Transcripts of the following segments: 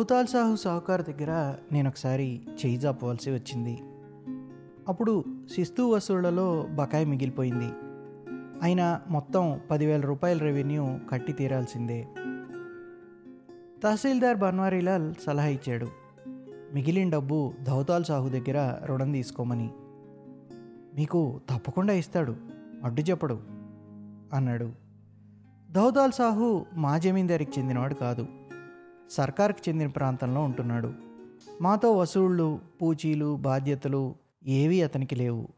ధౌతాల్ సాహు సాహుకార్ దగ్గర నేను ఒకసారి చేయి జాపవలసి వచ్చింది. అప్పుడు శిస్తు వసూళ్ళలో బకాయి మిగిలిపోయింది. అయినా మొత్తం పదివేల రూపాయల రెవెన్యూ కట్టి తీరాల్సిందే. తహసీల్దార్ బన్వారీలాల్ సలహా ఇచ్చాడు. మిగిలిన డబ్బు ధౌతాల్ సాహు దగ్గర రుణం తీసుకోమని. మీకు తప్పకుండా ఇస్తాడు అడ్డు చెప్పడు అన్నాడు. ధౌతాల్ సాహు మా జమీందారికి చెందినవాడు కాదు. సర్కార్కి చెందిన ప్రాంతంలో ఉంటున్నాడు. మాతో వసూళ్ళు పూచీలు బాధ్యతలు ఏవీ అతనికి లేవు.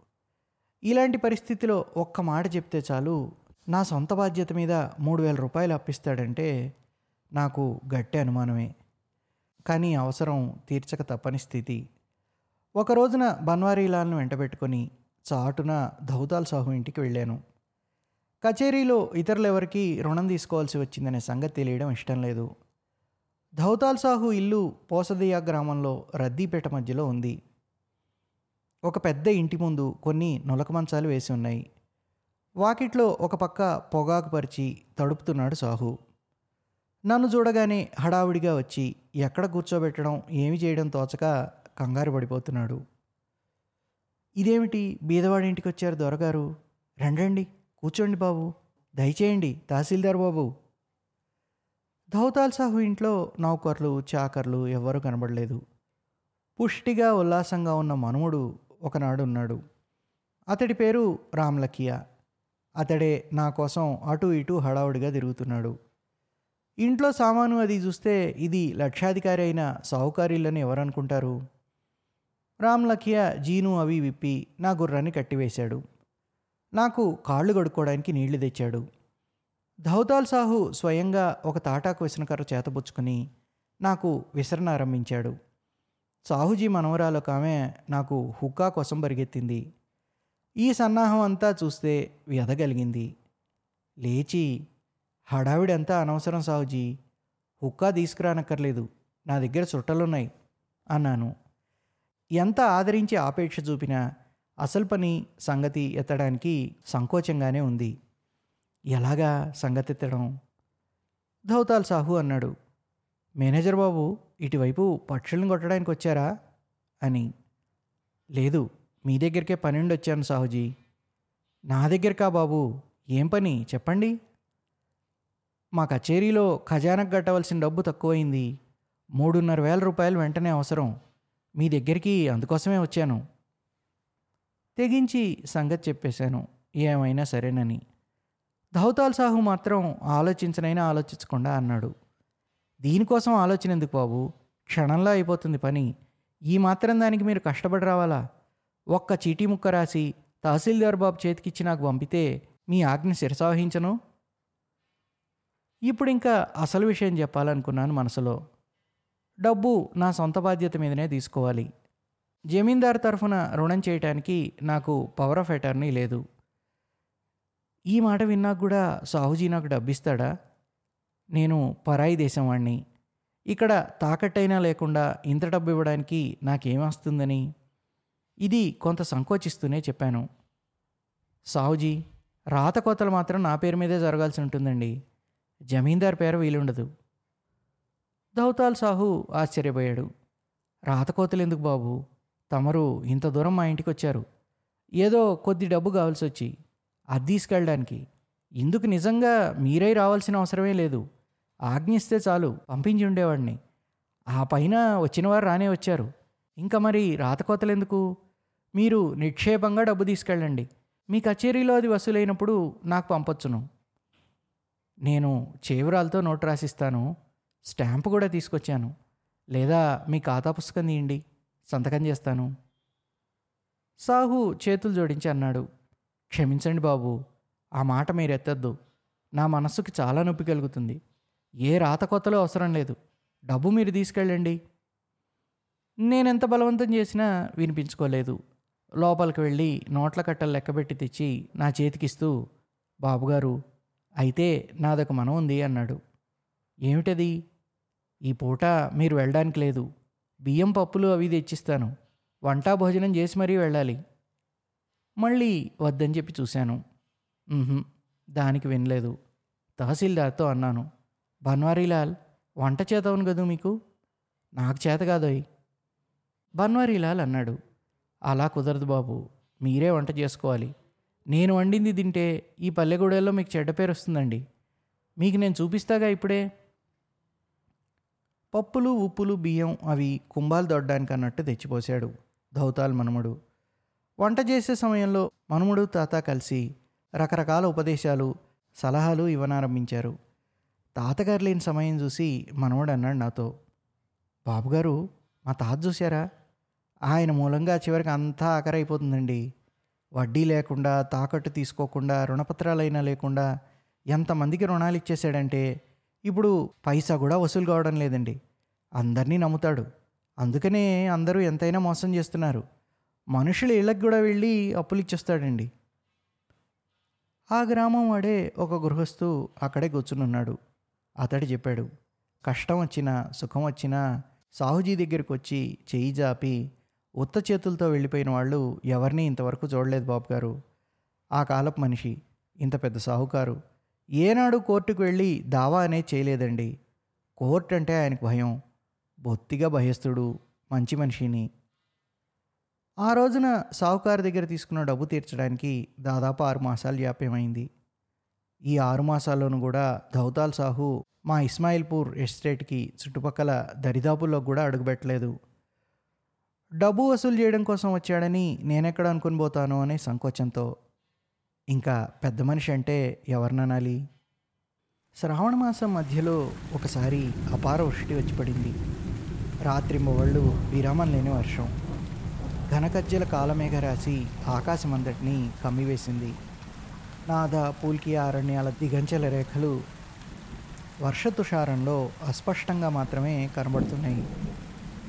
ఇలాంటి పరిస్థితిలో ఒక్క మాట చెప్తే చాలు నా సొంత బాధ్యత మీద మూడు వేల రూపాయలు అప్పిస్తాడంటే నాకు గట్టి అనుమానమే. కానీ అవసరం తీర్చక తప్పని స్థితి. ఒక రోజున బన్వారీలాల్ను వెంటబెట్టుకొని చాటున ధౌతాల్ సాహు ఇంటికి వెళ్ళాను. కచేరీలో ఇతరులెవరికి రుణం తీసుకోవాల్సి వచ్చిందనే సంగతి తెలియడం ఇష్టం లేదు. ధౌతాల్ సాహు ఇల్లు పోసదయ్య గ్రామంలో రద్దీపేట మధ్యలో ఉంది. ఒక పెద్ద ఇంటి ముందు కొన్ని నులక మంచాలు వేసి ఉన్నాయి. వాకిట్లో ఒక పక్క పొగాకు పరిచి తడుపుతున్నాడు సాహు. నన్ను చూడగానే హడావుడిగా వచ్చి ఎక్కడ కూర్చోబెట్టడం ఏమి చేయడం తోచక కంగారు పడిపోతున్నాడు. ఇదేమిటి? బీదవాడి ఇంటికి వచ్చారు దొరగారు. రండండి కూర్చోండి బాబు. దయచేయండి తహసీల్దార్ బాబు. ధౌతాల్ సాహు ఇంట్లో నౌకర్లు చాకర్లు ఎవ్వరూ కనబడలేదు. పుష్టిగా ఉల్లాసంగా ఉన్న మనుముడు ఒకనాడు ఉన్నాడు. అతడి పేరు రామ్లకియా. అతడే నా కోసం అటు ఇటు హడావుడిగా తిరుగుతున్నాడు. ఇంట్లో సామాను అది చూస్తే ఇది లక్షాధికారి అయిన సాహుకారీలని ఎవరనుకుంటారు? రామ్లకియా జీను అవి విప్పి నా గుర్రాన్ని కట్టివేశాడు. నాకు కాళ్ళు కడుక్కోవడానికి నీళ్ళు తెచ్చాడు. ధౌతాల్ సాహు స్వయంగా ఒక తాటాకు విసనకర్ర చేతబుచ్చుకొని నాకు విసరణ ఆరంభించాడు. సాహుజీ మనవరాలో ఆమె నాకు హుక్కా కోసం పరిగెత్తింది ఈ సన్నాహం అంతా చూస్తే వ్యధగలిగింది. లేచి హడావిడంతా అనవసరం సాహుజీ హుక్కా తీసుకురానక్కర్లేదు నా దగ్గర చుట్టలున్నాయి అన్నాను. ఎంత ఆదరించి ఆపేక్ష చూపినా అసలు పని సంగతి ఎత్తడానికి సంకోచంగానే ఉంది. ఎలాగా సంగతెత్తడం ధౌతాల్ సాహు అన్నాడు. మేనేజర్ బాబు ఇటువైపు పక్షులను కొట్టడానికి వచ్చారా? అని. లేదు మీ దగ్గరికే పని వచ్చాను సాహుజీ. నా దగ్గరకా బాబు ఏం పని? చెప్పండి. మా కచేరీలో ఖజానకు కట్టవలసిన డబ్బు తక్కువైంది మూడున్నర వేల రూపాయలు వెంటనే అవసరం. మీ దగ్గరికి అందుకోసమే వచ్చాను. తెగించి సంగతి చెప్పేశాను. ఏమైనా సరేనని. ధౌతాల్ సాహు మాత్రం ఆలోచించనైనా ఆలోచించకుండా అన్నాడు. దీనికోసం ఆలోచన ఎందుకు బాబు? క్షణంలో అయిపోతుంది పని. ఈ మాత్రం దానికి మీరు కష్టపడి రావాలా? ఒక్క చీటీ ముక్క రాసి తహసీల్దార్ బాబు చేతికిచ్చి నాకు పంపితే మీ ఆజ్ఞ శిరసావహించను? ఇప్పుడు ఇంకా అసలు విషయం చెప్పాలనుకున్నాను మనసులో. డబ్బు నా సొంత బాధ్యత మీదనే తీసుకోవాలి. జమీందార్ తరఫున రుణం చేయటానికి నాకు పవర్ ఆఫ్ అటార్నీ లేదు. ఈ మాట విన్నాక కూడా సాహుజీ నాకు డబ్బిస్తాడా? నేను పరాయి దేశం వాణ్ణి ఇక్కడ తాకట్టైనా లేకుండా ఇంత డబ్బు ఇవ్వడానికి నాకేం వస్తుందని ఇది కొంత సంకోచిస్తూనే చెప్పాను. సాహుజీ రాత కోతలు మాత్రం నా పేరు మీదే జరగాల్సి ఉంటుందండి జమీందార్ పేరు వీలుండదు. దౌతాల్ సాహు ఆశ్చర్యపోయాడు. రాతకోతలు ఎందుకు బాబు? తమరు ఇంత దూరం మా ఇంటికి వచ్చారు ఏదో కొద్ది డబ్బు కావాల్సి వచ్చి అది తీసుకెళ్ళడానికి. ఇందుకు నిజంగా మీరై రావాల్సిన అవసరమే లేదు. ఆజ్ఞిస్తే చాలు పంపించి ఉండేవాడిని. ఆ పైన వచ్చిన వారు రానే వచ్చారు. ఇంకా మరి రాతకోతలు ఎందుకు మీరు నిక్షేపంగా డబ్బు తీసుకెళ్ళండి. మీ కచేరీలో అది వసూలైనప్పుడు నాకు పంపొచ్చును. నేను చేవరాలతో నోటు రాసిస్తాను స్టాంపు కూడా తీసుకొచ్చాను. లేదా మీ ఖాతా పుస్తకం తీయండి సంతకం చేస్తాను. సాహు చేతులు జోడించి అన్నాడు. క్షమించండి బాబు ఆ మాట మీరు ఎత్తద్దు నా మనస్సుకి చాలా నొప్పి కలుగుతుంది. ఏ రాత కొత్తలో అవసరం లేదు. డబ్బు మీరు తీసుకెళ్ళండి. నేనెంత బలవంతం చేసినా వినిపించుకోలేదు. లోపలికి వెళ్ళి నోట్ల కట్టలు లెక్కబెట్టి తెచ్చి నా చేతికిస్తూ బాబుగారు అయితే నాదొక మనం ఉంది అన్నాడు. ఏమిటది? ఈ పూట మీరు వెళ్ళడానికి లేదు. బియ్యం పప్పులు అవి తెచ్చిస్తాను. వంట భోజనం చేసి మరీ వెళ్ళాలి. మళ్ళీ వద్దని చెప్పి చూశాను. దానికి వినలేదు. తహసీల్దార్తో అన్నాను బన్వారీలాల్ వంట చేతవును కదూ మీకు? నాకు చేత కాదోయ్. బన్వారీలాల్ అన్నాడు అలా కుదరదు బాబు మీరే వంట చేసుకోవాలి. నేను వండింది తింటే ఈ పల్లెగూడెల్లో మీకు చెడ్డ పేరు వస్తుందండి. మీకు నేను చూపిస్తాగా ఇప్పుడే? పప్పులు ఉప్పులు బియ్యం అవి కుంభాలు దొడ్డానికి అన్నట్టు తెచ్చిపోశాడు. ధౌతాల్ మనముడు. వంట చేసే సమయంలో మనుమడు తాత కలిసి రకరకాల ఉపదేశాలు సలహాలు ఇవ్వనారంభించారు. తాతగారు లేని సమయం చూసి మనవడు అన్నాడు నాతో బాబుగారు మా తాత చూశారా? ఆయన మూలంగా చివరికి అంతా ఆఖరైపోతుందండి. వడ్డీ లేకుండా తాకట్టు తీసుకోకుండా రుణపత్రాలైనా లేకుండా ఎంతమందికి రుణాలు ఇచ్చేసాడంటే ఇప్పుడు పైసా కూడా వసూలు కావడం లేదండి. అందరినీ నమ్ముతాడు. అందుకనే అందరూ ఎంతైనా మోసం చేస్తున్నారు. మనుషులు ఇళ్ళకి కూడా వెళ్ళి అప్పులు ఇచ్చేస్తాడండి. ఆ గ్రామం వాడే ఒక గృహస్థు అక్కడే కూర్చునున్నాడు అతడు చెప్పాడు కష్టం వచ్చినా సుఖం వచ్చినా సాహుజీ దగ్గరికి వచ్చి చేయి జాపి ఉత్త చేతులతో వెళ్ళిపోయిన వాళ్ళు ఎవరిని ఇంతవరకు చూడలేదు బాబు గారు. ఆ కాలపు మనిషి ఇంత పెద్ద సాహుకారు. ఏనాడు కోర్టుకు వెళ్ళి దావా అనేది చేయలేదండి. కోర్టు అంటే ఆయనకు భయం. బొత్తిగా భయస్తుడు మంచి మనిషిని. ఆ రోజున సాహుకారు దగ్గర తీసుకున్న డబ్బు తీర్చడానికి దాదాపు ఆరు మాసాలు జాప్యమైంది. ఈ ఆరు మాసాల్లోనూ కూడా ధౌతాల్ సాహు మా ఇస్మాయిల్పూర్ ఎస్టేట్కి చుట్టుపక్కల దరిదాపుల్లో కూడా అడుగుపెట్టలేదు. డబ్బు వసూలు చేయడం కోసం వచ్చాడని నేనెక్కడ అనుకుని పోతాను అనే సంకోచంతో ఇంకా పెద్ద మనిషి అంటే ఎవరిననాలి? శ్రావణ మాసం మధ్యలో ఒకసారి అపార వృష్టి వచ్చి పడింది. రాత్రి మొవళ్ళు విరామం లేని వర్షం. ఘనకజ్జల కాలమేఘ రాసి ఆకాశమంతటిని కమ్మివేసింది. నాద పూల్కి అరణ్యాల దిగంచెల రేఖలు వర్షతుషారంలో అస్పష్టంగా మాత్రమే కనబడుతున్నాయి.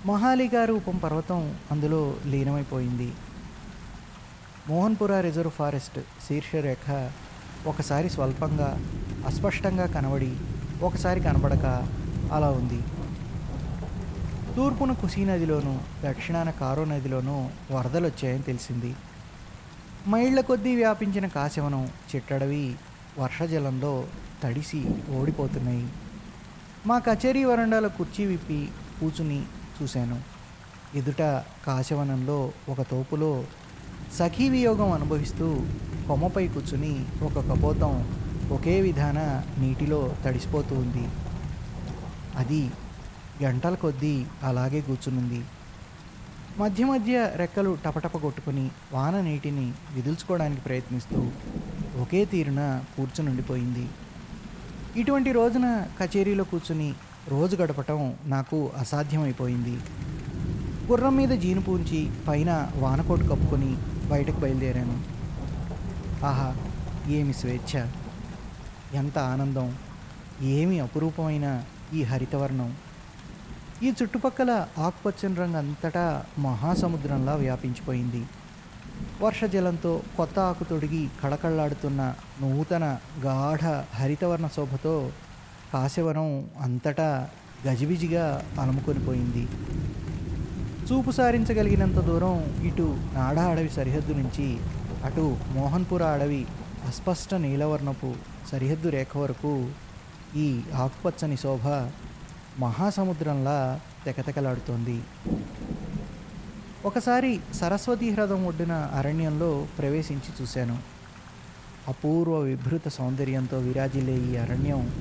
మహాలిగా రూపం పర్వతం అందులో లీనమైపోయింది. మోహన్పుర రిజర్వ్ ఫారెస్ట్ శీర్షరేఖ ఒకసారి స్వల్పంగా అస్పష్టంగా కనబడి ఒకసారి కనబడక అలా ఉంది. తూర్పున కుసీ నదిలోనూ దక్షిణాన కారో నదిలోనూ వరదలు వచ్చాయని తెలిసింది. మైళ్ళ కొద్దీ వ్యాపించిన కాశవనం చిట్టడవి వర్షజలంలో తడిసి ఓడిపోతున్నాయి. మా కచేరీ వరండాలో కుర్చీ విప్పి కూచుని చూశాను. ఎదుట కాశవనంలో ఒక తోపులో సఖీ వియోగం అనుభవిస్తూ కొమ్మపై కూర్చుని ఒక కపోతం ఒకే విధాన నీటిలో తడిసిపోతూ ఉంది. అది గంటల కొద్దీ అలాగే కూర్చునుంది. మధ్య మధ్య రెక్కలు టపటప కొట్టుకుని వాన నీటిని విదుల్చుకోవడానికి ప్రయత్నిస్తూ ఒకే తీరున కూర్చునుండిపోయింది. ఇటువంటి రోజున కచేరీలో కూర్చుని రోజు గడపటం నాకు అసాధ్యమైపోయింది. గుర్రం మీద జీను పూంచి పైన వానకోటు కప్పుకొని బయటకు బయలుదేరాను. ఆహా ఏమి స్వేచ్ఛ! ఎంత ఆనందం! ఏమి అపురూపమైన ఈ హరితవర్ణం! ఈ చుట్టుపక్కల ఆకుపచ్చని రంగు అంతటా మహాసముద్రంలా వ్యాపించిపోయింది. వర్షజలంతో కొత్త ఆకు తొడిగి కళకళలాడుతున్న నూతన గాఢ హరితవర్ణ శోభతో కాశవనం అంతటా గజిబిజిగా అలముకొనిపోయింది. చూపు సారించగలిగినంత దూరం ఇటు నాడా అడవి సరిహద్దు నుంచి అటు మోహన్పుర అడవి అస్పష్ట నీలవర్ణపు సరిహద్దు రేఖ వరకు ఈ ఆకుపచ్చని శోభ మహాసముద్రంలా తెకతెకలాడుతోంది. ఒకసారి సరస్వతీ హ్రదం ఒడ్డున అరణ్యంలో ప్రవేశించి చూశాను. అపూర్వ విభృత సౌందర్యంతో విరాజిల్లే ఈ అరణ్యం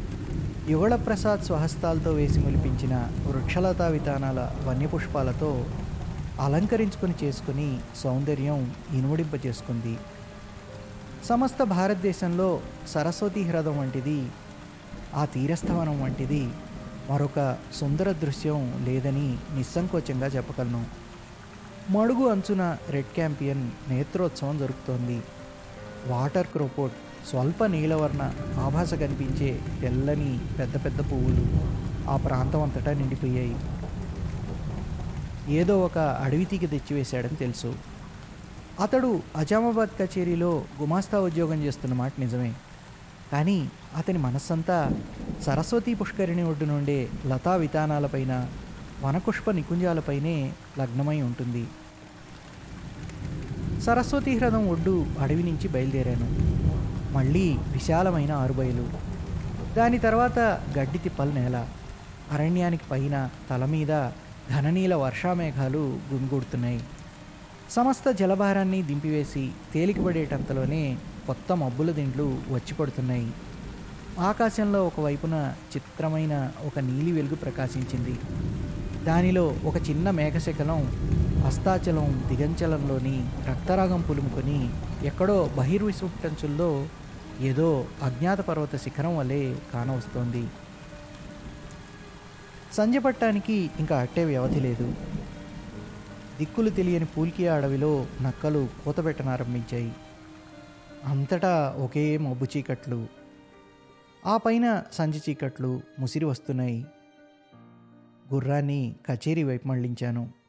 యుగళ ప్రసాద్ స్వహస్తాలతో వేసి ములిపించిన వృక్షలతా వితానాల వన్యపుష్పాలతో అలంకరించుకొని చేసుకుని సౌందర్యం ఇనుమడింపజేసుకుంది. సమస్త భారతదేశంలో సరస్వతీ హ్రదం వంటిది ఆ తీరస్థవనం వంటిది మరొక సుందర దృశ్యం లేదని నిస్సంకోచంగా చెప్పగలను. మడుగు అంచున రెడ్ క్యాంపియన్ నేత్రోత్సవం జరుగుతోంది వాటర్ క్రోపోట్ స్వల్ప నీలవర్ణ ఆభాస కనిపించే తెల్లని పెద్ద పెద్ద పువ్వులు ఆ ప్రాంతం అంతటా నిండిపోయాయి. ఏదో ఒక అడవి తీగ తెచ్చివేశాడని తెలుసు. అతడు అజామాబాద్ కచేరీలో గుమాస్తా ఉద్యోగం చేస్తున్న మాట నిజమే. కానీ అతని మనస్సంతా సరస్వతీ పుష్కరిణి ఒడ్డు నుండే లతా వితానాలపైన వనపుష్ప నికుంజాలపైనే లగ్నమై ఉంటుంది. సరస్వతీ హ్రదం ఒడ్డు అడవి నుంచి బయలుదేరాను. మళ్ళీ విశాలమైన ఆరుబయలు. దాని తర్వాత గడ్డి తిప్పల నేల. అరణ్యానికి పైన తల మీద ఘననీల వర్షామేఘాలు గుమిగూడుతున్నాయి. సమస్త జలభారాన్ని దింపివేసి తేలికపడేటంతలోనే కొత్త మబ్బుల దిండ్లు వచ్చి పడుతున్నాయి. ఆకాశంలో ఒకవైపున చిత్రమైన ఒక నీలి వెలుగు ప్రకాశించింది. దానిలో ఒక చిన్న మేఘశకలం అస్తాచలం దిగంచలంలోని రక్తరాగం పులుముకొని ఎక్కడో బహిర్విశ్వటంచుల్లో ఏదో అజ్ఞాత పర్వత శిఖరం వలె కానవస్తోంది. సంజ పట్టానికి ఇంకా అట్టే వ్యవధి లేదు. దిక్కులు తెలియని పూల్కి అడవిలో నక్కలు కూతబెట్టనారంభించాయి. అంతటా ఒకే మబ్బు చీకట్లు ఆ పైన సంచి చీకట్లు ముసిరి వస్తున్నాయి. గుర్రాన్ని కచేరీ వైపు మళ్ళించాను.